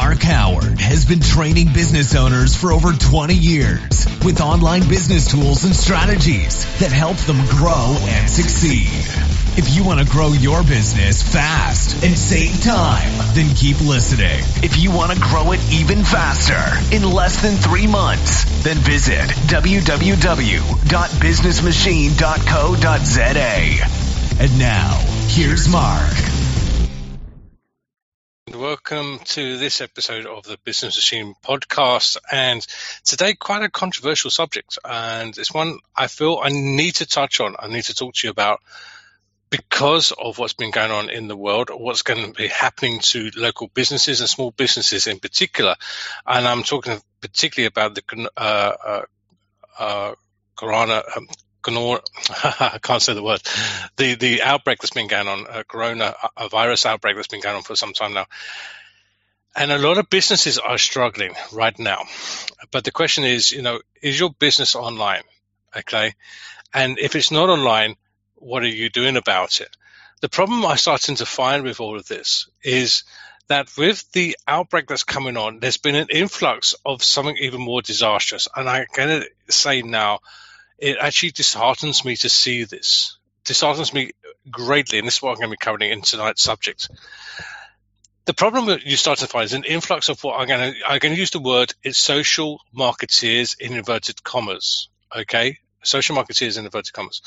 Mark Howard has been training business owners for over 20 years with online business tools and strategies that help them grow and succeed. If you want to grow your business fast and save time, then keep listening. If you want to grow it even faster in less than three months, then visit www.businessmachine.co.za. And now, here's Mark. Welcome to this episode of the Business Machine podcast. And today, quite a controversial subject. And it's one I feel I need to touch on. I need to talk to you about because of what's been going on in the world, what's going to be happening to local businesses and small businesses in particular. And I'm talking particularly about the uh, uh, uh, corona. Um, I can't say the word. The the outbreak that's been going on, uh, a corona a virus outbreak that's been going on for some time now, and a lot of businesses are struggling right now. But the question is, you know, is your business online? Okay, and if it's not online, what are you doing about it? The problem I'm starting to find with all of this is that with the outbreak that's coming on, there's been an influx of something even more disastrous. And I'm going to say now, it actually disheartens me to see this. Disheartens me greatly, and this is what I'm going to be covering in tonight's subject. The problem that you start to find is an influx of what I'm going to I'm going to use the word it's social marketeers in inverted commas. Okay, social marketeers in inverted commas.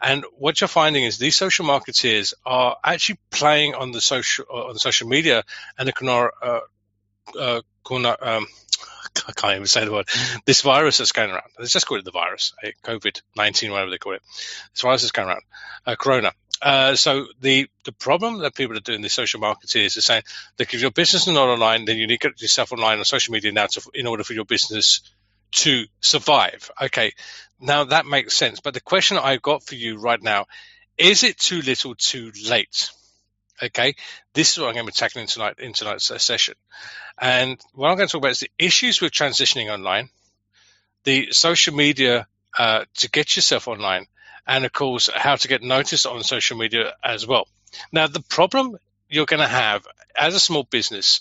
And what you're finding is these social marketeers are actually playing on the social uh, on social media and the uh, uh, um, I can't even say the word. This virus that's going around. Let's just call it the virus, eh, COVID nineteen, whatever they call it. This virus is going around, uh, Corona. Uh, so the the problem that people are doing, the social marketing is they're saying that if your business is not online, then you need to get yourself online on social media now to, in order for your business to survive. Okay, now that makes sense. But the question I've got for you right now is it too little too late? Okay, this is what I'm going to be tackling tonight in tonight's session. And what I'm going to talk about is the issues with transitioning online, the social media uh, to get yourself online, and of course, how to get noticed on social media as well. Now, the problem you're going to have as a small business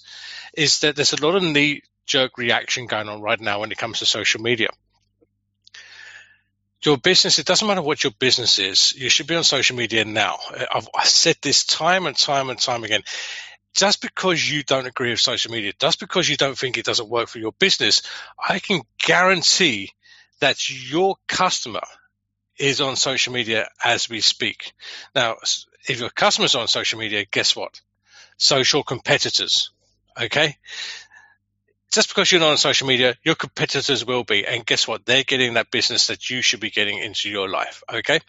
is that there's a lot of knee jerk reaction going on right now when it comes to social media. Your business, it doesn't matter what your business is, you should be on social media now. I've, I've said this time and time and time again. Just because you don't agree with social media, just because you don't think it doesn't work for your business, I can guarantee that your customer is on social media as we speak. Now, if your customers on social media, guess what? Social competitors. Okay just because you're not on social media, your competitors will be. And guess what? They're getting that business that you should be getting into your life. Okay.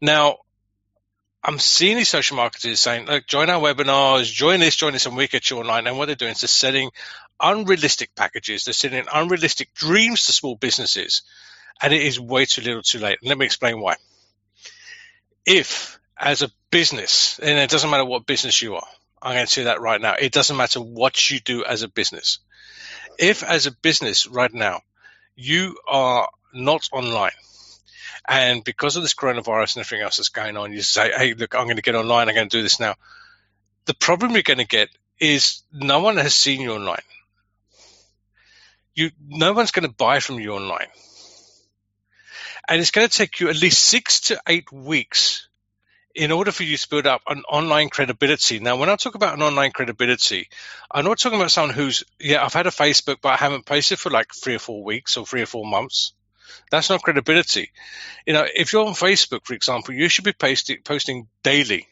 Now, I'm seeing these social marketers saying, look, join our webinars, join this, join this, and we get you online. And what they're doing is they're selling unrealistic packages. They're selling unrealistic dreams to small businesses. And it is way too little too late. Let me explain why. If, as a business, and it doesn't matter what business you are, I'm going to say that right now. It doesn't matter what you do as a business if as a business right now you are not online and because of this coronavirus and everything else that's going on, you say, hey, look, I'm going to get online, I'm going to do this now. The problem you're going to get is no one has seen you online. You, no one's going to buy from you online. And it's going to take you at least six to eight weeks in order for you to build up an online credibility. Now, when I talk about an online credibility, I'm not talking about someone who's, yeah, I've had a Facebook, but I haven't posted for like three or four weeks or three or four months. That's not credibility. You know, if you're on Facebook, for example, you should be posting, posting daily.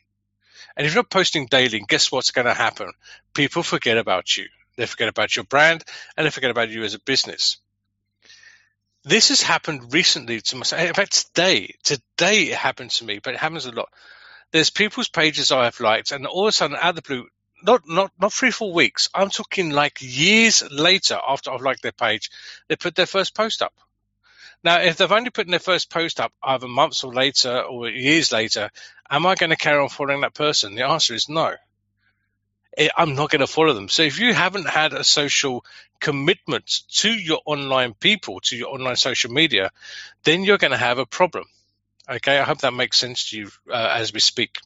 And if you're posting daily, guess what's going to happen? People forget about you. They forget about your brand and they forget about you as a business. This has happened recently to myself. In fact, today, today it happened to me, but it happens a lot there's people's pages I have liked, and all of a sudden, out of the blue, not not not three four weeks. I'm talking like years later after I've liked their page, they put their first post up. Now, if they've only put in their first post up either months or later or years later, am I going to carry on following that person? The answer is no. I'm not going to follow them. So if you haven't had a social commitment to your online people, to your online social media, then you're going to have a problem. Okay, I hope that makes sense to you uh, as we speak.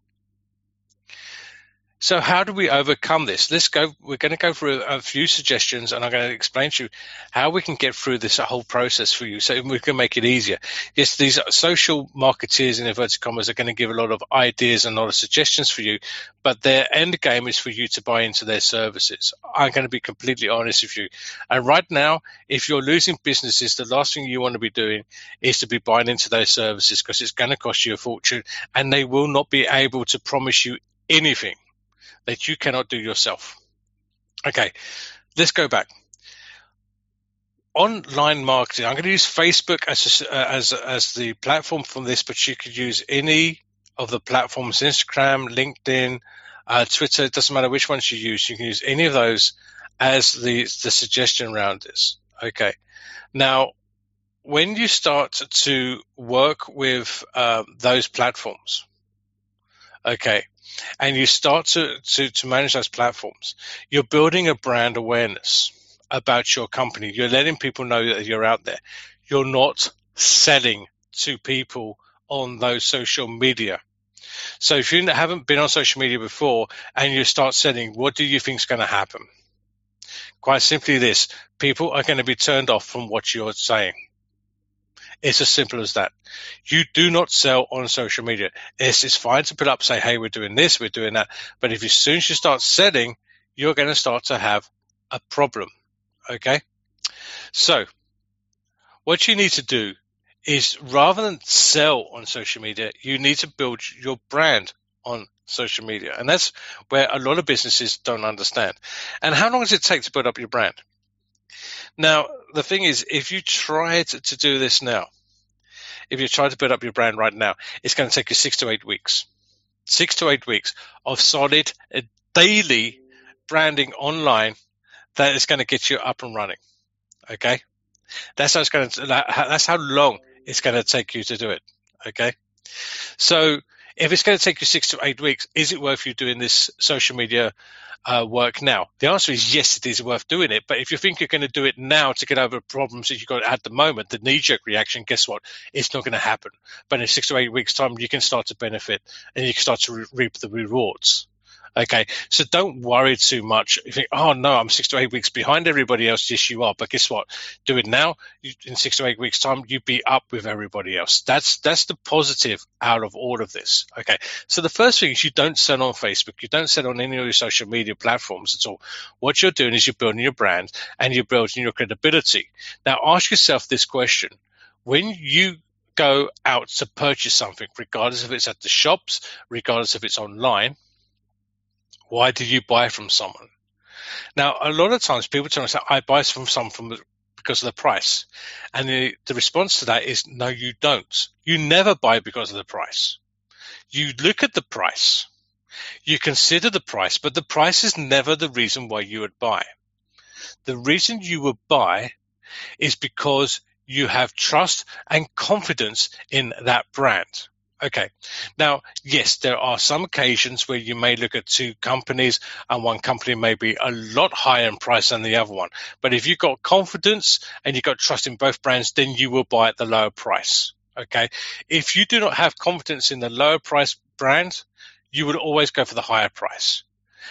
So how do we overcome this? Let's go. We're going to go through a, few suggestions, and I'm going to explain to you how we can get through this whole process for you, so we can make it easier. Yes, these social marketeers in inverted commas are going to give a lot of ideas and a lot of suggestions for you, but their end game is for you to buy into their services. I'm going to be completely honest with you. And right now, if you're losing businesses, the last thing you want to be doing is to be buying into those services because it's going to cost you a fortune, and they will not be able to promise you anything that you cannot do yourself. Okay, let's go back. Online marketing. I'm going to use Facebook as a, uh, as as the platform for this, but you could use any of the platforms: Instagram, LinkedIn, uh, Twitter. It doesn't matter which ones you use. You can use any of those as the the suggestion around this. Okay. Now, when you start to work with uh, those platforms, okay, and you start to, to, to manage those platforms, you're building a brand awareness about your company. You're letting people know that you're out there. You're not selling to people on those social media. So if you haven't been on social media before and you start selling, what do you think is going to happen? Quite simply this, people are going to be turned off from what you're saying. It's as simple as that. You do not sell on social media. It's, it's fine to put up, say, hey, we're doing this, we're doing that. But if as soon as you start selling, you're going to start to have a problem. Okay. So what you need to do is rather than sell on social media, you need to build your brand on social media. And that's where a lot of businesses don't understand. And how long does it take to build up your brand? Now, the thing is, if you try to, to do this now, if you try to build up your brand right now, it's going to take you six to eight weeks. Six to eight weeks of solid uh, daily branding online that is going to get you up and running. Okay. That's how it's going to, that's how long it's going to take you to do it. Okay. So if it's going to take you six to eight weeks, is it worth you doing this social media uh, work now? The answer is yes, it is worth doing it. But if you think you're going to do it now to get over problems that you've got at the moment, the knee jerk reaction, guess what? It's not going to happen. But in six to eight weeks' time, you can start to benefit and you can start to re- reap the rewards. Okay, so don't worry too much. You think, oh no, I'm six to eight weeks behind everybody else. Yes, you are. But guess what? Do it now. You, in six to eight weeks' time, you'd be up with everybody else. That's that's the positive out of all of this. Okay, so the first thing is you don't sell on Facebook. You don't sell on any of your social media platforms at all. What you're doing is you're building your brand and you're building your credibility. Now, ask yourself this question: When you go out to purchase something, regardless if it's at the shops, regardless if it's online why did you buy from someone? Now, a lot of times people tell me, I buy from someone because of the price. And the, the response to that is, no, you don't. You never buy because of the price. You look at the price. You consider the price, but the price is never the reason why you would buy. The reason you would buy is because you have trust and confidence in that brand. Okay. Now, yes, there are some occasions where you may look at two companies and one company may be a lot higher in price than the other one. But if you've got confidence and you've got trust in both brands, then you will buy at the lower price. Okay. If you do not have confidence in the lower price brand, you would always go for the higher price.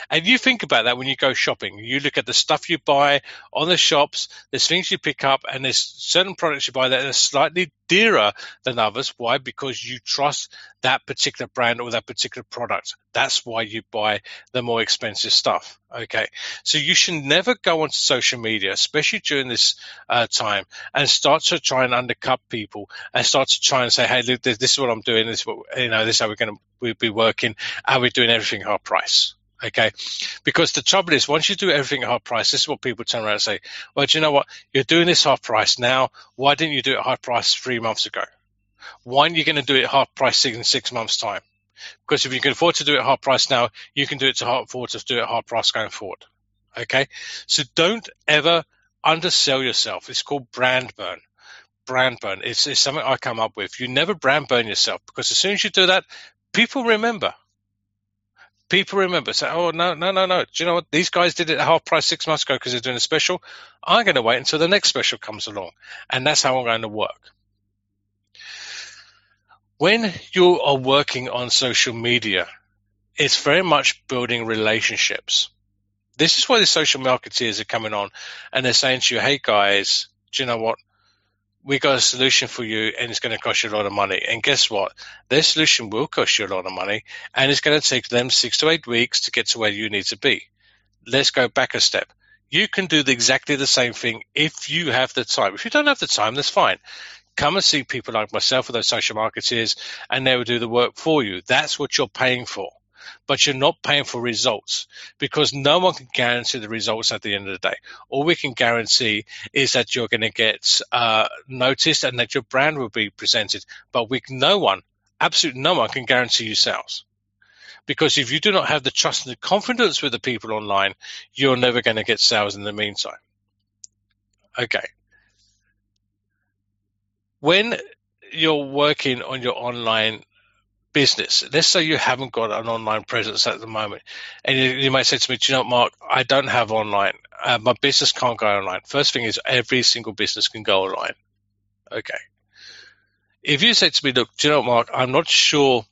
And you think about that when you go shopping. You look at the stuff you buy on the shops, there's things you pick up, and there's certain products you buy that are slightly dearer than others. Why? Because you trust that particular brand or that particular product. That's why you buy the more expensive stuff. Okay. So you should never go onto social media, especially during this uh, time, and start to try and undercut people and start to try and say, hey, look, this is what I'm doing. This is what, you know, this is how we're going to we'll be working. Are we doing everything half price? Okay. Because the trouble is, once you do everything at half price, this is what people turn around and say, well, do you know what? You're doing this half price now. Why didn't you do it half price three months ago? Why aren't you going to do it half price in six months' time? Because if you can afford to do it half price now, you can do it to afford to do it half price going forward. Okay. So don't ever undersell yourself. It's called brand burn. Brand burn. It's, it's something I come up with. You never brand burn yourself because as soon as you do that, people remember people remember say, "Oh no, no, no, no! Do you know what? These guys did it at half price six months ago because they're doing a special. I'm going to wait until the next special comes along, and that's how I'm going to work." When you are working on social media, it's very much building relationships. This is why the social marketeers are coming on and they're saying to you, hey guys, do you know what? We got a solution for you and it's going to cost you a lot of money. And guess what? Their solution will cost you a lot of money and it's going to take them six to eight weeks to get to where you need to be. Let's go back a step. You can do exactly the same thing if you have the time. If you don't have the time, that's fine come and see people like myself or those social marketers and they will do the work for you. That's what you're paying for but you're not paying for results because no one can guarantee the results at the end of the day. All we can guarantee is that you're going to get uh, noticed and that your brand will be presented. But we, no one, absolutely no one, can guarantee you sales. Because if you do not have the trust and the confidence with the people online, you're never going to get sales in the meantime. Okay. When you're working on your online business. Let's say you haven't got an online presence at the moment, and you, you might say to me, "Do you know, what, Mark? I don't have online. Uh, my business can't go online." First thing is, every single business can go online. Okay. If you say to me, "Look, do you know, what, Mark? I'm not sure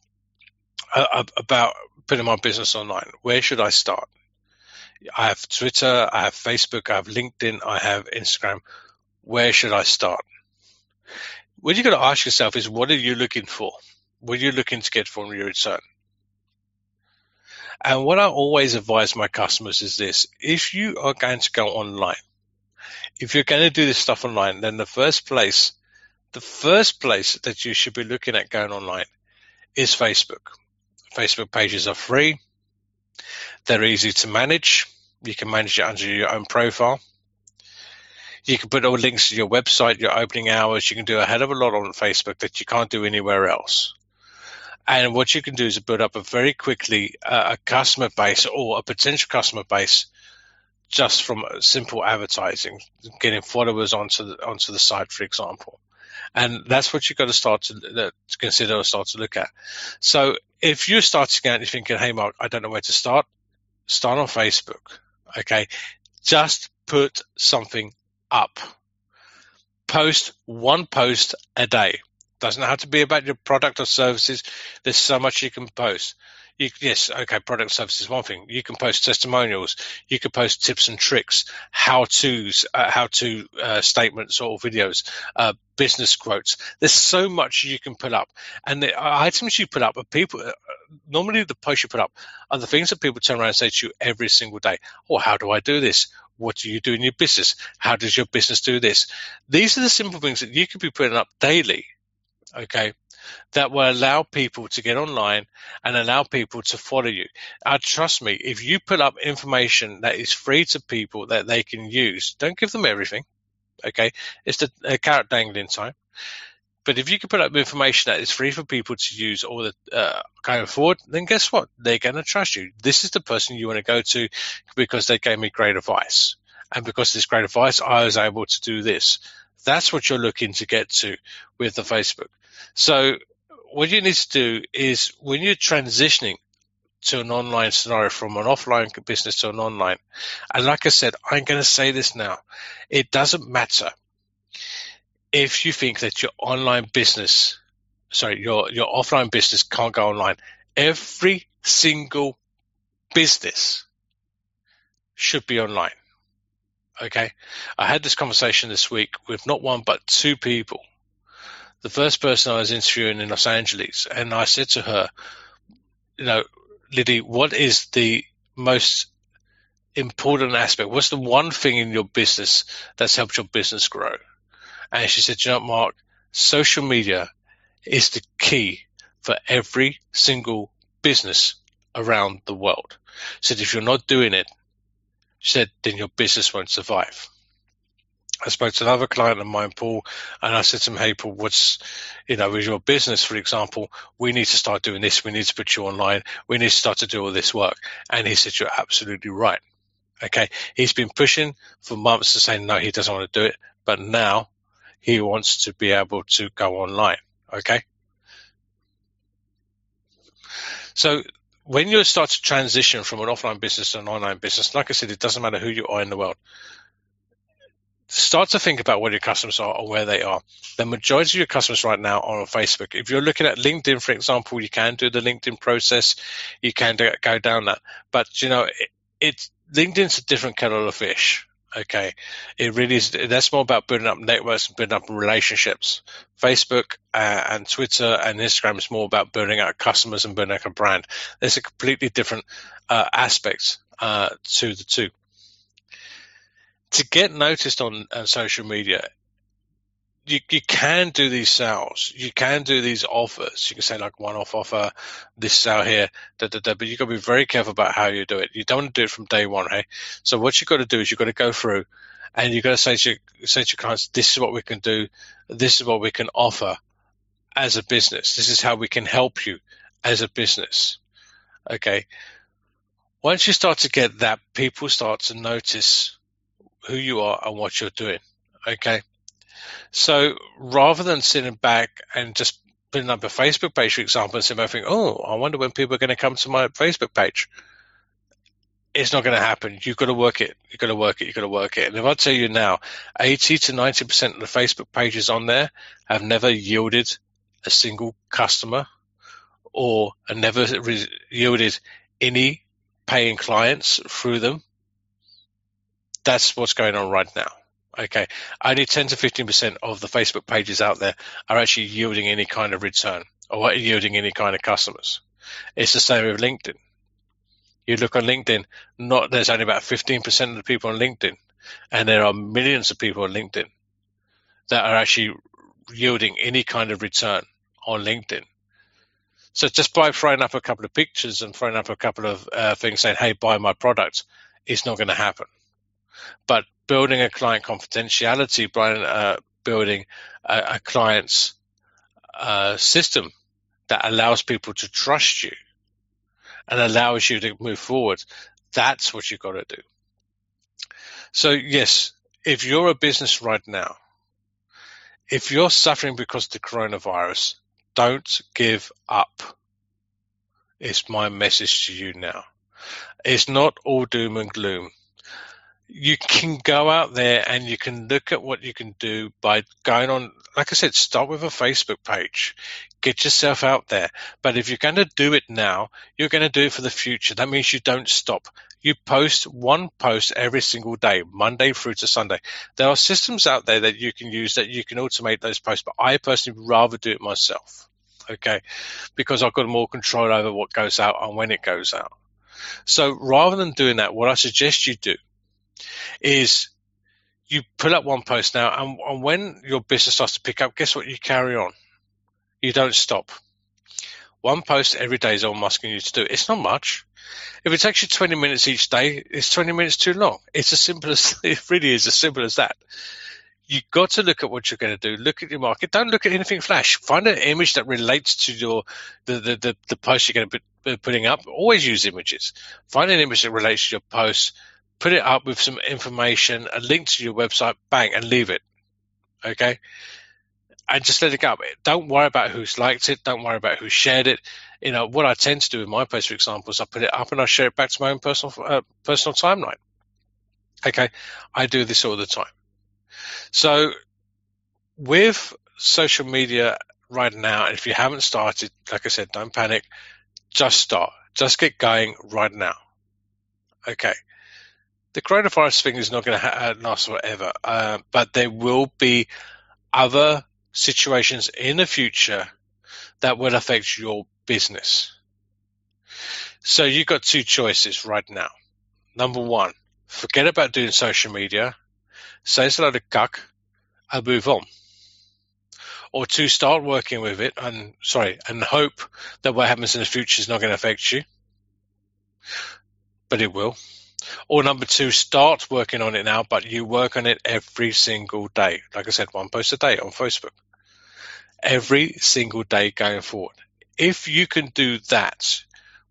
uh, about putting my business online. Where should I start?" I have Twitter, I have Facebook, I have LinkedIn, I have Instagram. Where should I start? What you've got to ask yourself is, what are you looking for? What you're looking to get from your return. And what I always advise my customers is this if you are going to go online, if you're going to do this stuff online, then the first place, the first place that you should be looking at going online is Facebook. Facebook pages are free. They're easy to manage. You can manage it under your own profile. You can put all links to your website, your opening hours. You can do a hell of a lot on Facebook that you can't do anywhere else. And what you can do is build up a very quickly uh, a customer base or a potential customer base just from simple advertising, getting followers onto the, onto the site, for example. And that's what you've got to start to, uh, to consider or start to look at. So if you're starting out and you're thinking, hey, Mark, I don't know where to start, start on Facebook. Okay. Just put something up. Post one post a day. Doesn't have to be about your product or services. There's so much you can post. You, yes, okay, product service is one thing. You can post testimonials. You can post tips and tricks, how to's, uh, how to uh, statements or videos, uh, business quotes. There's so much you can put up, and the items you put up are people. Uh, normally, the posts you put up are the things that people turn around and say to you every single day. Oh, how do I do this? What do you do in your business? How does your business do this? These are the simple things that you could be putting up daily okay, that will allow people to get online and allow people to follow you. Uh, trust me, if you put up information that is free to people that they can use, don't give them everything, okay? It's the uh, carrot dangling time. But if you can put up information that is free for people to use all the uh, going forward, then guess what? They're going to trust you. This is the person you want to go to because they gave me great advice. And because of this great advice, I was able to do this. That's what you're looking to get to with the Facebook. So what you need to do is when you're transitioning to an online scenario from an offline business to an online, and like I said, I'm going to say this now, it doesn't matter if you think that your online business, sorry, your, your offline business can't go online. Every single business should be online. Okay. I had this conversation this week with not one, but two people the first person I was interviewing in Los Angeles, and I said to her, you know, Liddy, what is the most important aspect? What's the one thing in your business that's helped your business grow? And she said, you know, Mark, social media is the key for every single business around the world. She said, if you're not doing it, she said, then your business won't survive. I spoke to another client of mine, Paul, and I said to him, Hey, Paul, what's, you know, with your business, for example, we need to start doing this. We need to put you online. We need to start to do all this work. And he said, You're absolutely right. Okay. He's been pushing for months to say, no, he doesn't want to do it. But now he wants to be able to go online. Okay. So when you start to transition from an offline business to an online business, like I said, it doesn't matter who you are in the world start to think about what your customers are or where they are. The majority of your customers right now are on Facebook. If you're looking at LinkedIn, for example, you can do the LinkedIn process. You can go down that. But, you know, it, it's LinkedIn's a different kettle of fish. Okay. It really is. That's more about building up networks and building up relationships. Facebook uh, and Twitter and Instagram is more about building out customers and building out a brand. There's a completely different uh, aspect uh, to the two to get noticed on, on social media, you, you can do these sales. You can do these offers. You can say like one off offer, this sale here, da, da, da, but you've got to be very careful about how you do it. You don't want to do it from day one, hey? So what you've got to do is you've got to go through and you've got to say to, your, say to your clients, this is what we can do. This is what we can offer as a business. This is how we can help you as a business. Okay. Once you start to get that, people start to notice who you are and what you're doing. Okay. So rather than sitting back and just putting up a Facebook page, for example, and back think, oh, I wonder when people are going to come to my Facebook page. It's not going to happen. You've got to work it. You've got to work it. You've got to work it. And if I tell you now, 80 to 90% of the Facebook pages on there have never yielded a single customer or have never yielded any paying clients through them that's what's going on right now. Okay, only 10 to 15% of the Facebook pages out there are actually yielding any kind of return or yielding any kind of customers. It's the same with LinkedIn. You look on LinkedIn, not there's only about 15% of the people on LinkedIn, and there are millions of people on LinkedIn that are actually yielding any kind of return on LinkedIn. So just by throwing up a couple of pictures and throwing up a couple of uh, things saying, "Hey, buy my product," it's not going to happen. But building a client confidentiality, uh, building a, a client's uh, system that allows people to trust you and allows you to move forward. That's what you've got to do. So, yes, if you're a business right now, if you're suffering because of the coronavirus, don't give up. It's my message to you now. It's not all doom and gloom you can go out there and you can look at what you can do by going on like i said start with a facebook page. Get yourself out there. But if you're going to do it now you're going to do it for the future. That means you don't stop. You post one post every single day monday through to sunday. There are systems out there that you can use that you can automate those posts but i personally rather do it myself okay? Because i've got more control over what goes out and when it goes out. So rather than doing that what i suggest you do is you put up one post now, and, and when your business starts to pick up, guess what? You carry on. You don't stop. One post every day is all I'm asking you to do. It's not much. If it takes you 20 minutes each day, it's 20 minutes too long. It's as simple as it really is as simple as that. You've got to look at what you're going to do. Look at your market. Don't look at anything flash. Find an image that relates to your the the, the, the post you're going to be putting up. Always use images. Find an image that relates to your post put it up with some information, a link to your website, bang, and leave it. Okay? And just let it go. Don't worry about who's liked it. Don't worry about who shared it. You know, what I tend to do with my post, for example, is I put it up and I share it back to my own personal, uh, personal timeline. Okay? I do this all the time. So, with social media right now, if you haven't started, like I said, don't panic. Just start. Just get going right now. Okay the coronavirus thing is not going to uh, last forever, uh, but there will be other situations in the future that will affect your business. So you've got two choices right now. Number one, forget about doing social media, say it's a load of guck, and move on. Or two, start working with it and sorry, and hope that what happens in the future is not going to affect you. But it will. Or number two, start working on it now, but you work on it every single day. Like I said, one post a day on Facebook. Every single day going forward. If you can do that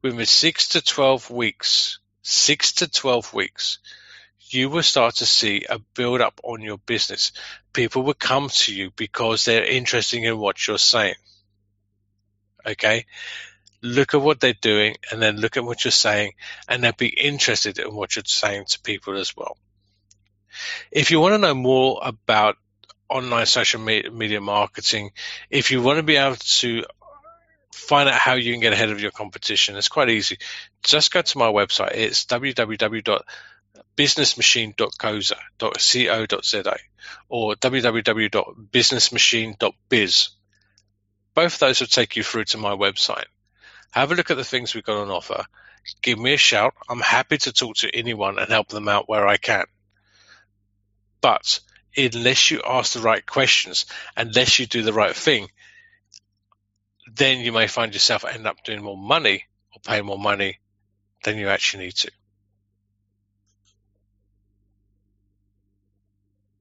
within six to 12 weeks, six to 12 weeks, you will start to see a build up on your business. People will come to you because they're interested in what you're saying. Okay look at what they're doing and then look at what you're saying and then be interested in what you're saying to people as well. If you want to know more about online social media marketing, if you want to be able to find out how you can get ahead of your competition, it's quite easy. Just go to my website. It's www.businessmachine.co.za or www.businessmachine.biz. Both of those will take you through to my website. Have a look at the things we've got on offer. Give me a shout. I'm happy to talk to anyone and help them out where I can. But unless you ask the right questions, unless you do the right thing, then you may find yourself end up doing more money or paying more money than you actually need to.